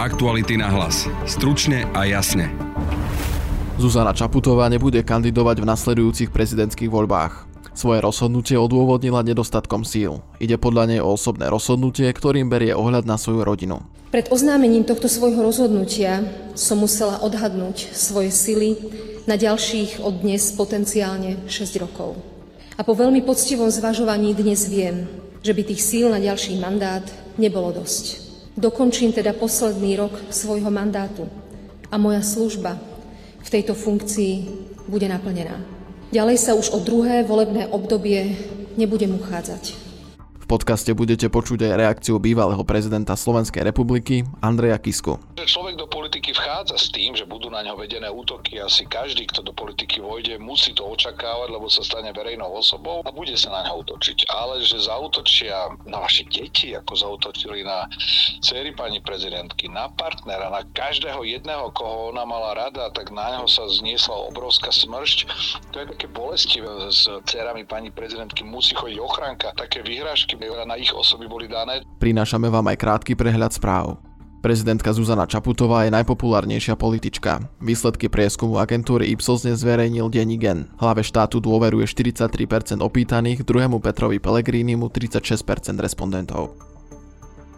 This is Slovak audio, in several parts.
Aktuality na hlas. Stručne a jasne. Zuzana Čaputová nebude kandidovať v nasledujúcich prezidentských voľbách. Svoje rozhodnutie odôvodnila nedostatkom síl. Ide podľa nej o osobné rozhodnutie, ktorým berie ohľad na svoju rodinu. Pred oznámením tohto svojho rozhodnutia som musela odhadnúť svoje sily na ďalších od dnes potenciálne 6 rokov. A po veľmi poctivom zvažovaní dnes viem, že by tých síl na ďalší mandát nebolo dosť. Dokončím teda posledný rok svojho mandátu a moja služba v tejto funkcii bude naplnená. Ďalej sa už o druhé volebné obdobie nebudem uchádzať podcaste budete počuť aj reakciu bývalého prezidenta Slovenskej republiky Andreja Kisku. Človek do politiky vchádza s tým, že budú na ňo vedené útoky. Asi každý, kto do politiky vojde, musí to očakávať, lebo sa stane verejnou osobou a bude sa na ňo útočiť. Ale že zautočia na vaše deti, ako zautočili na céry pani prezidentky, na partnera, na každého jedného, koho ona mala rada, tak na ňo sa zniesla obrovská smršť. To je také bolestivé. S dcerami pani prezidentky musí chodiť ochranka. Také vyhrážky na ich osoby boli dané. Prinášame vám aj krátky prehľad správ. Prezidentka Zuzana Čaputová je najpopulárnejšia politička. Výsledky prieskumu agentúry Ipsos zverejnil denní Gen. Hlave štátu dôveruje 43% opýtaných, druhému Petrovi Pellegrinimu 36% respondentov.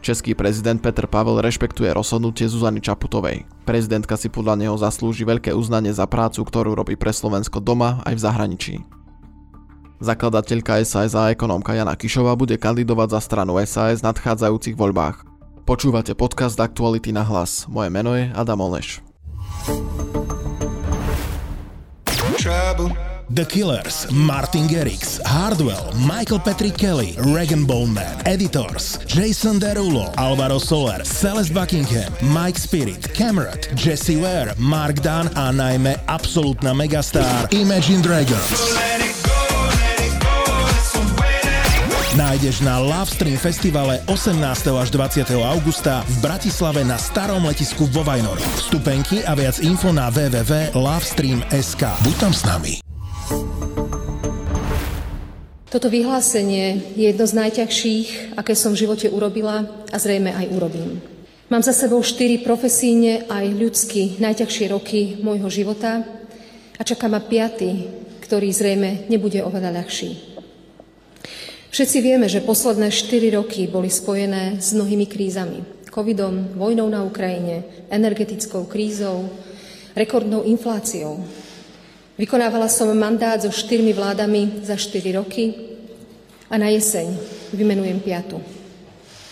Český prezident Petr Pavel rešpektuje rozhodnutie Zuzany Čaputovej. Prezidentka si podľa neho zaslúži veľké uznanie za prácu, ktorú robí pre Slovensko doma aj v zahraničí. Zakladateľka SAS a ekonómka Jana Kišová bude kandidovať za stranu SAS v nadchádzajúcich voľbách. Počúvate podcast Aktuality na hlas. Moje meno je Adam Oleš. The Killers, Martin Garrix, Hardwell, Michael Patrick Kelly, Regan Bowman, Editors, Jason Derulo, Alvaro Soler, Celeste Buckingham, Mike Spirit, Cameron, Jesse Ware, Mark Dunn a najmä absolútna megastar Imagine Dragons. Nájdeš na Lovestream festivale 18. až 20. augusta v Bratislave na starom letisku vo Vajnori. Vstupenky a viac info na www.lovestream.sk. Buď tam s nami. Toto vyhlásenie je jedno z najťažších, aké som v živote urobila a zrejme aj urobím. Mám za sebou štyri profesíne aj ľudsky najťažšie roky môjho života a čaká ma piaty, ktorý zrejme nebude oveľa ľahší. Všetci vieme, že posledné 4 roky boli spojené s mnohými krízami. Covidom, vojnou na Ukrajine, energetickou krízou, rekordnou infláciou. Vykonávala som mandát so štyrmi vládami za 4 roky a na jeseň vymenujem piatu.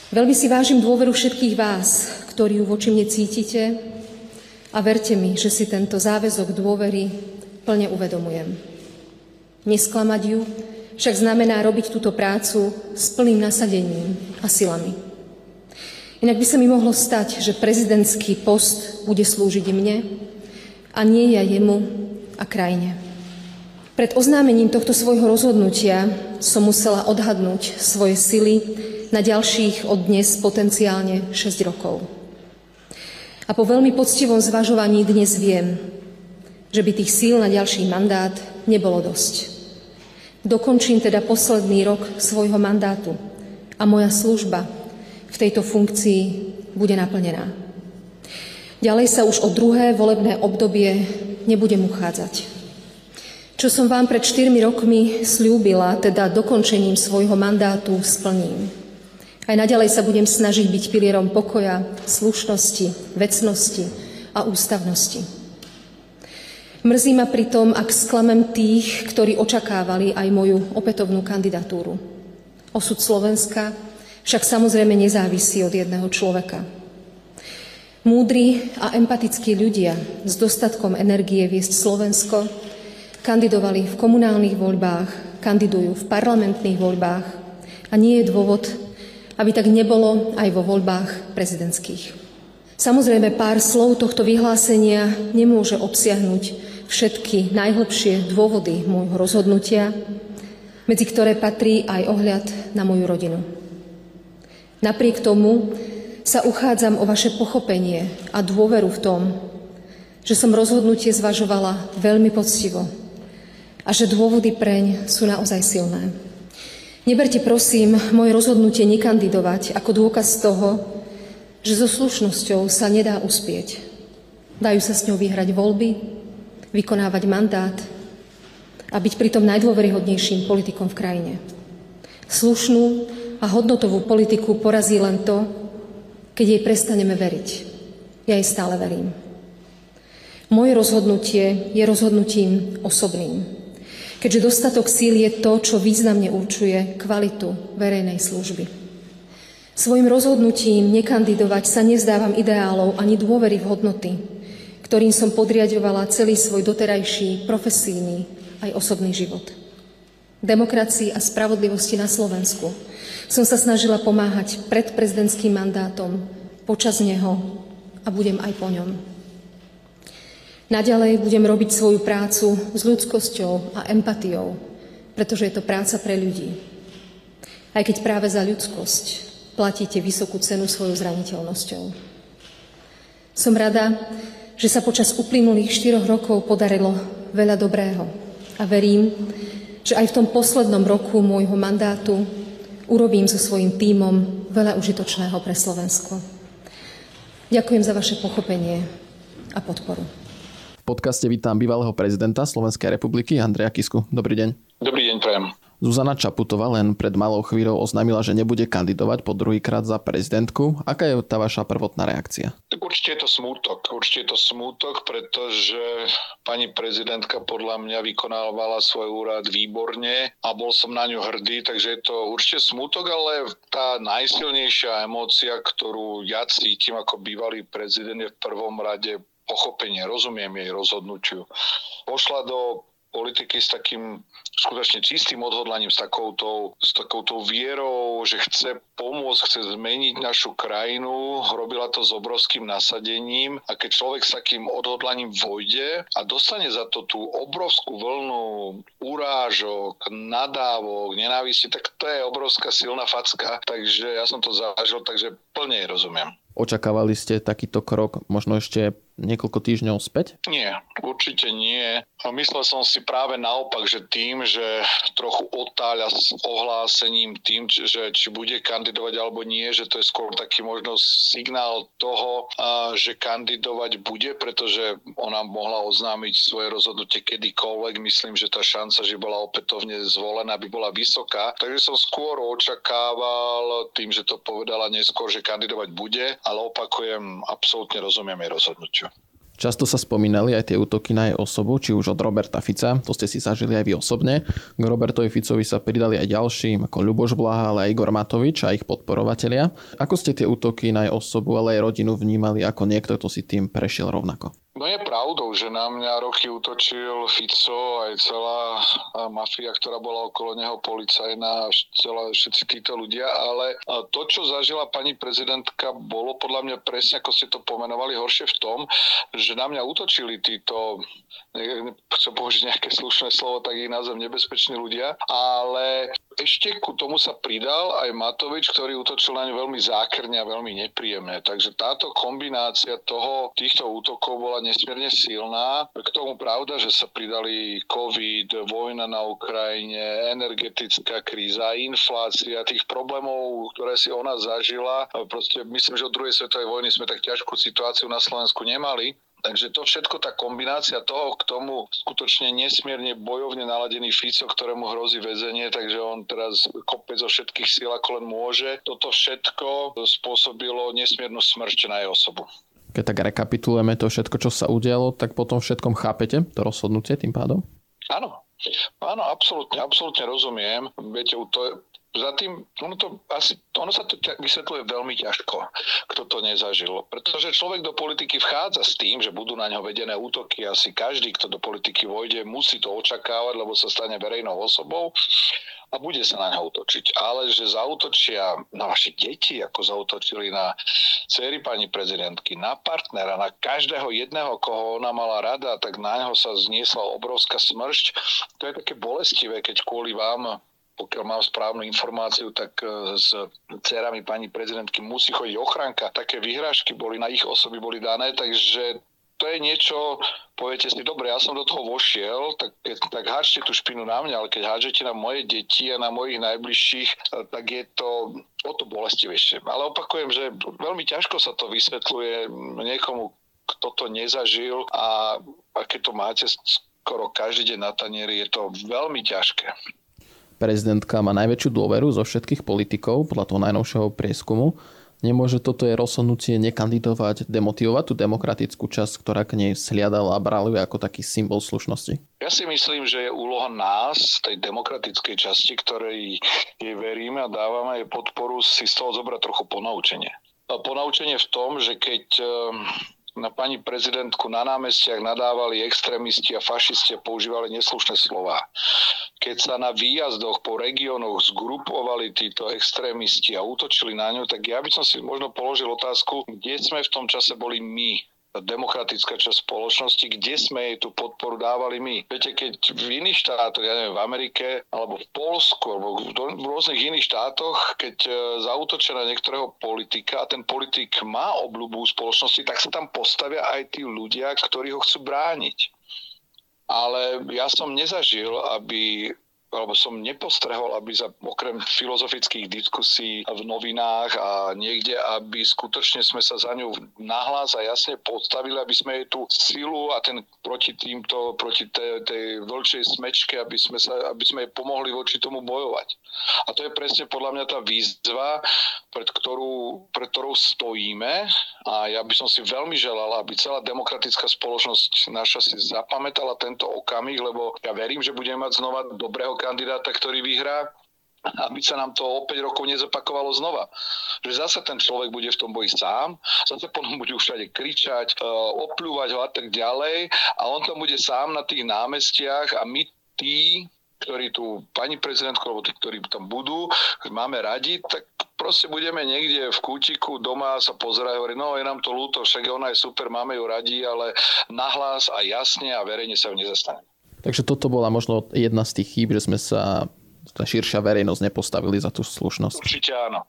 Veľmi si vážim dôveru všetkých vás, ktorí ju voči mne cítite a verte mi, že si tento záväzok dôvery plne uvedomujem. Nesklamať ju, však znamená robiť túto prácu s plným nasadením a silami. Inak by sa mi mohlo stať, že prezidentský post bude slúžiť mne a nie ja jemu a krajine. Pred oznámením tohto svojho rozhodnutia som musela odhadnúť svoje sily na ďalších od dnes potenciálne 6 rokov. A po veľmi poctivom zvažovaní dnes viem, že by tých síl na ďalší mandát nebolo dosť. Dokončím teda posledný rok svojho mandátu a moja služba v tejto funkcii bude naplnená. Ďalej sa už o druhé volebné obdobie nebudem uchádzať. Čo som vám pred 4 rokmi slúbila, teda dokončením svojho mandátu, splním. Aj naďalej sa budem snažiť byť pilierom pokoja, slušnosti, vecnosti a ústavnosti. Mrzí ma pritom, ak sklamem tých, ktorí očakávali aj moju opätovnú kandidatúru. Osud Slovenska však samozrejme nezávisí od jedného človeka. Múdri a empatickí ľudia s dostatkom energie viesť Slovensko kandidovali v komunálnych voľbách, kandidujú v parlamentných voľbách a nie je dôvod, aby tak nebolo aj vo voľbách prezidentských. Samozrejme, pár slov tohto vyhlásenia nemôže obsiahnuť všetky najhlbšie dôvody môjho rozhodnutia, medzi ktoré patrí aj ohľad na moju rodinu. Napriek tomu sa uchádzam o vaše pochopenie a dôveru v tom, že som rozhodnutie zvažovala veľmi poctivo a že dôvody preň sú naozaj silné. Neberte prosím moje rozhodnutie nekandidovať ako dôkaz toho, že so slušnosťou sa nedá uspieť. Dajú sa s ňou vyhrať voľby, vykonávať mandát a byť pritom najdôveryhodnejším politikom v krajine. Slušnú a hodnotovú politiku porazí len to, keď jej prestaneme veriť. Ja jej stále verím. Moje rozhodnutie je rozhodnutím osobným, keďže dostatok síl je to, čo významne určuje kvalitu verejnej služby. Svojim rozhodnutím nekandidovať sa nezdávam ideálov ani dôvery v hodnoty, ktorým som podriadovala celý svoj doterajší profesijný aj osobný život. Demokracii a spravodlivosti na Slovensku som sa snažila pomáhať pred prezidentským mandátom, počas neho a budem aj po ňom. Naďalej budem robiť svoju prácu s ľudskosťou a empatiou, pretože je to práca pre ľudí. Aj keď práve za ľudskosť platíte vysokú cenu svojou zraniteľnosťou. Som rada, že sa počas uplynulých štyroch rokov podarilo veľa dobrého a verím, že aj v tom poslednom roku môjho mandátu urobím so svojím tímom veľa užitočného pre Slovensko. Ďakujem za vaše pochopenie a podporu podcaste vítam bývalého prezidenta Slovenskej republiky Andreja Kisku. Dobrý deň. Dobrý deň, prajem. Zuzana Čaputová len pred malou chvíľou oznámila, že nebude kandidovať po druhýkrát za prezidentku. Aká je tá vaša prvotná reakcia? Určite je to smútok. Určite je to smútok, pretože pani prezidentka podľa mňa vykonávala svoj úrad výborne a bol som na ňu hrdý, takže je to určite smútok, ale tá najsilnejšia emócia, ktorú ja cítim ako bývalý prezident je v prvom rade pochopenie, rozumiem jej rozhodnutiu. Pošla do politiky s takým skutočne čistým odhodlaním, s takouto, s takouto vierou, že chce pomôcť, chce zmeniť našu krajinu, robila to s obrovským nasadením. A keď človek s takým odhodlaním vojde a dostane za to tú obrovskú vlnu urážok, nadávok, nenávisti, tak to je obrovská silná facka, takže ja som to zažil, takže plne jej rozumiem. Očakávali ste takýto krok možno ešte niekoľko týždňov späť? Nie, určite nie. Myslel som si práve naopak, že tým, že trochu otáľa s ohlásením tým, že či bude kandidovať alebo nie, že to je skôr taký možno signál toho, že kandidovať bude, pretože ona mohla oznámiť svoje rozhodnutie kedykoľvek. Myslím, že tá šanca, že bola opätovne zvolená, by bola vysoká. Takže som skôr očakával tým, že to povedala neskôr, že kandidovať bude, ale opakujem, absolútne rozumiem jej rozhodnutiu. Často sa spomínali aj tie útoky na jej osobu, či už od Roberta Fica, to ste si zažili aj vy osobne. K Robertovi Ficovi sa pridali aj ďalší, ako Ľuboš Blaha, ale aj Igor Matovič a ich podporovatelia. Ako ste tie útoky na jej osobu, ale aj rodinu vnímali ako niekto, kto si tým prešiel rovnako? No je pravdou, že na mňa roky utočil Fico aj celá mafia, ktorá bola okolo neho, policajná, celá, všetci títo ľudia, ale to, čo zažila pani prezidentka, bolo podľa mňa presne, ako ste to pomenovali, horšie v tom, že na mňa utočili títo, chcem použiť nejaké slušné slovo, tak ich názvem nebezpeční ľudia, ale ešte ku tomu sa pridal aj Matovič, ktorý utočil na ňu veľmi zákrne a veľmi nepríjemne. Takže táto kombinácia toho, týchto útokov bola nesmierne silná. K tomu pravda, že sa pridali COVID, vojna na Ukrajine, energetická kríza, inflácia, tých problémov, ktoré si ona zažila. Proste myslím, že od druhej svetovej vojny sme tak ťažkú situáciu na Slovensku nemali. Takže to všetko, tá kombinácia toho k tomu skutočne nesmierne bojovne naladený Fico, ktorému hrozí väzenie, takže on teraz kope zo všetkých síl, ako len môže. Toto všetko spôsobilo nesmiernu smrť na jej osobu keď tak rekapitulujeme to všetko, čo sa udialo, tak potom všetkom chápete to rozhodnutie tým pádom? Áno, áno, absolútne, absolútne rozumiem. Viete, to, za tým, ono, to asi, ono sa to vysvetľuje veľmi ťažko, kto to nezažil. Pretože človek do politiky vchádza s tým, že budú na ňo vedené útoky. Asi každý, kto do politiky vojde, musí to očakávať, lebo sa stane verejnou osobou a bude sa na ňa útočiť. Ale že zautočia na vaše deti, ako zautočili na céry pani prezidentky, na partnera, na každého jedného, koho ona mala rada, tak na ňo sa zniesla obrovská smršť. To je také bolestivé, keď kvôli vám pokiaľ mám správnu informáciu, tak e, s dcerami pani prezidentky musí chodiť ochranka. Také vyhrážky boli na ich osoby boli dané, takže to je niečo, poviete si, dobre, ja som do toho vošiel, tak, tak háčte tú špinu na mňa, ale keď hádžete na moje deti a na mojich najbližších, tak je to o to bolestivejšie. Ale opakujem, že veľmi ťažko sa to vysvetľuje niekomu, kto to nezažil a, a keď to máte skoro každý deň na tanieri, je to veľmi ťažké. Prezidentka má najväčšiu dôveru zo všetkých politikov podľa toho najnovšieho prieskumu. Nemôže toto je rozhodnutie nekandidovať, demotivovať tú demokratickú časť, ktorá k nej sliadala a brali ako taký symbol slušnosti? Ja si myslím, že je úloha nás, tej demokratickej časti, ktorej jej veríme a dávame jej podporu, si z toho zobrať trochu ponaučenie. Ponaučenie v tom, že keď ehm, na pani prezidentku na námestiach nadávali extrémisti a fašisti a používali neslušné slova. Keď sa na výjazdoch po regiónoch zgrupovali títo extrémisti a útočili na ňu, tak ja by som si možno položil otázku, kde sme v tom čase boli my, demokratická časť spoločnosti, kde sme jej tú podporu dávali my. Viete, keď v iných štátoch, ja neviem, v Amerike, alebo v Polsku, alebo v rôznych iných štátoch, keď e, zautočia na niektorého politika a ten politik má obľubu spoločnosti, tak sa tam postavia aj tí ľudia, ktorí ho chcú brániť. Ale ja som nezažil, aby alebo som nepostrehol, aby za okrem filozofických diskusí v novinách a niekde, aby skutočne sme sa za ňu nahlas a jasne postavili, aby sme jej tú silu a ten proti týmto, proti tej, tej vlčej smečke, aby sme, sa, aby sme jej pomohli voči tomu bojovať. A to je presne podľa mňa tá výzva, pred ktorú, pred ktorou stojíme a ja by som si veľmi želal, aby celá demokratická spoločnosť naša si zapamätala tento okamih, lebo ja verím, že budeme mať znova dobrého kandidáta, ktorý vyhrá, aby sa nám to o 5 rokov nezopakovalo znova. Že zase ten človek bude v tom boji sám, zase potom bude už všade kričať, e, opľúvať ho a tak ďalej a on tam bude sám na tých námestiach a my tí, ktorí tu pani prezidentku, alebo tí, ktorí tam budú, máme radi, tak proste budeme niekde v kútiku doma sa pozerať, hovorí, no je nám to ľúto, však ona je super, máme ju radi, ale nahlas a jasne a verejne sa ju nezastane. Takže toto bola možno jedna z tých chýb, že sme sa tá širšia verejnosť nepostavili za tú slušnosť. Určite áno.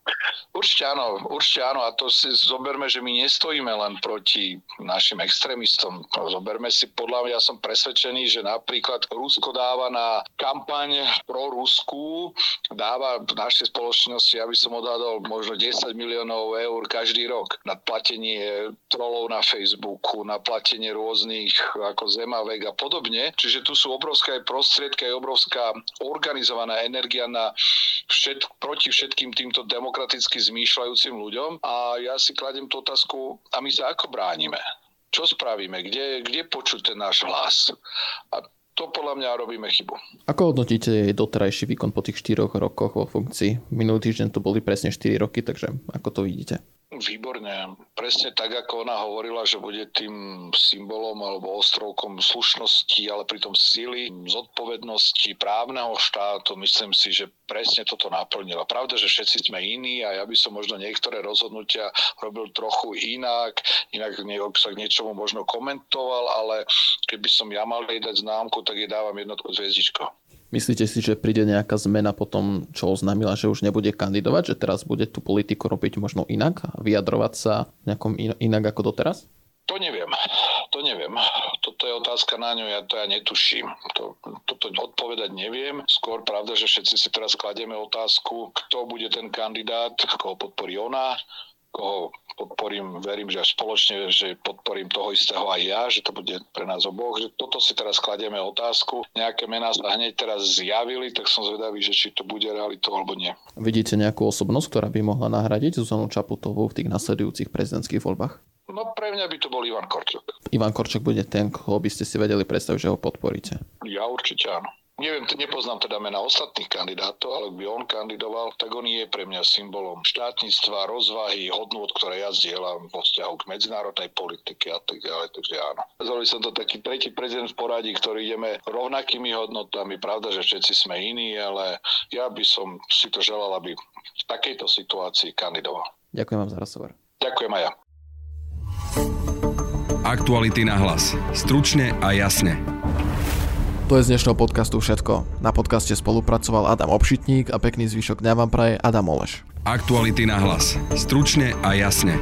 Určite áno, určite áno. A to si zoberme, že my nestojíme len proti našim extrémistom. Zoberme si, podľa mňa ja som presvedčený, že napríklad Rusko dáva na kampaň pro Rusku, dáva v našej spoločnosti, aby som odhadol, možno 10 miliónov eur každý rok na platenie trolov na Facebooku, na platenie rôznych ako Zemavek a podobne. Čiže tu sú obrovské prostriedky, aj obrovská organizovaná energia na všet, proti všetkým týmto demokraticky zmýšľajúcim ľuďom. A ja si kladem tú otázku, a my sa ako bránime? Čo spravíme? Kde, kde počuť ten náš hlas? A to podľa mňa robíme chybu. Ako hodnotíte doterajší výkon po tých 4 rokoch vo funkcii? Minulý týždeň to boli presne 4 roky, takže ako to vidíte? Výborne. Presne tak, ako ona hovorila, že bude tým symbolom alebo ostrovkom slušnosti, ale pritom sily, zodpovednosti, právneho štátu. Myslím si, že presne toto naplnila. Pravda, že všetci sme iní a ja by som možno niektoré rozhodnutia robil trochu inak, inak sa k niečomu možno komentoval, ale keby som ja mal dať známku, tak jej dávam jednotku zviezdičko. Myslíte si, že príde nejaká zmena po tom, čo oznámila, že už nebude kandidovať, že teraz bude tú politiku robiť možno inak a vyjadrovať sa nejakom inak ako doteraz? To neviem. To neviem. Toto je otázka na ňu, ja to ja netuším. To, toto odpovedať neviem. Skôr pravda, že všetci si teraz kladieme otázku, kto bude ten kandidát, koho podporí ona, koho podporím, verím, že spoločne, že podporím toho istého aj ja, že to bude pre nás oboch. Že toto si teraz kladieme otázku. Nejaké mená sa hneď teraz zjavili, tak som zvedavý, že či to bude realitou alebo nie. Vidíte nejakú osobnosť, ktorá by mohla nahradiť Zuzanu Čaputovú v tých nasledujúcich prezidentských voľbách? No pre mňa by to bol Ivan Korčok. Ivan Korčok bude ten, koho by ste si vedeli predstaviť, že ho podporíte. Ja určite áno. Neviem, nepoznám teda mena ostatných kandidátov, ale ak by on kandidoval, tak on je pre mňa symbolom štátnictva, rozvahy, hodnôt, ktoré ja zdieľam vo vzťahu k medzinárodnej politike a tak ďalej. Takže áno. Zvolil som to taký tretí prezident v poradí, ktorý ideme rovnakými hodnotami. Pravda, že všetci sme iní, ale ja by som si to želal, aby v takejto situácii kandidoval. Ďakujem vám za rozhovor. Ďakujem aj ja. Aktuality na hlas. Stručne a jasne. To je z dnešného podcastu všetko. Na podcaste spolupracoval Adam Obšitník a pekný zvyšok dňa vám praje Adam Oleš. Aktuality na hlas. Stručne a jasne.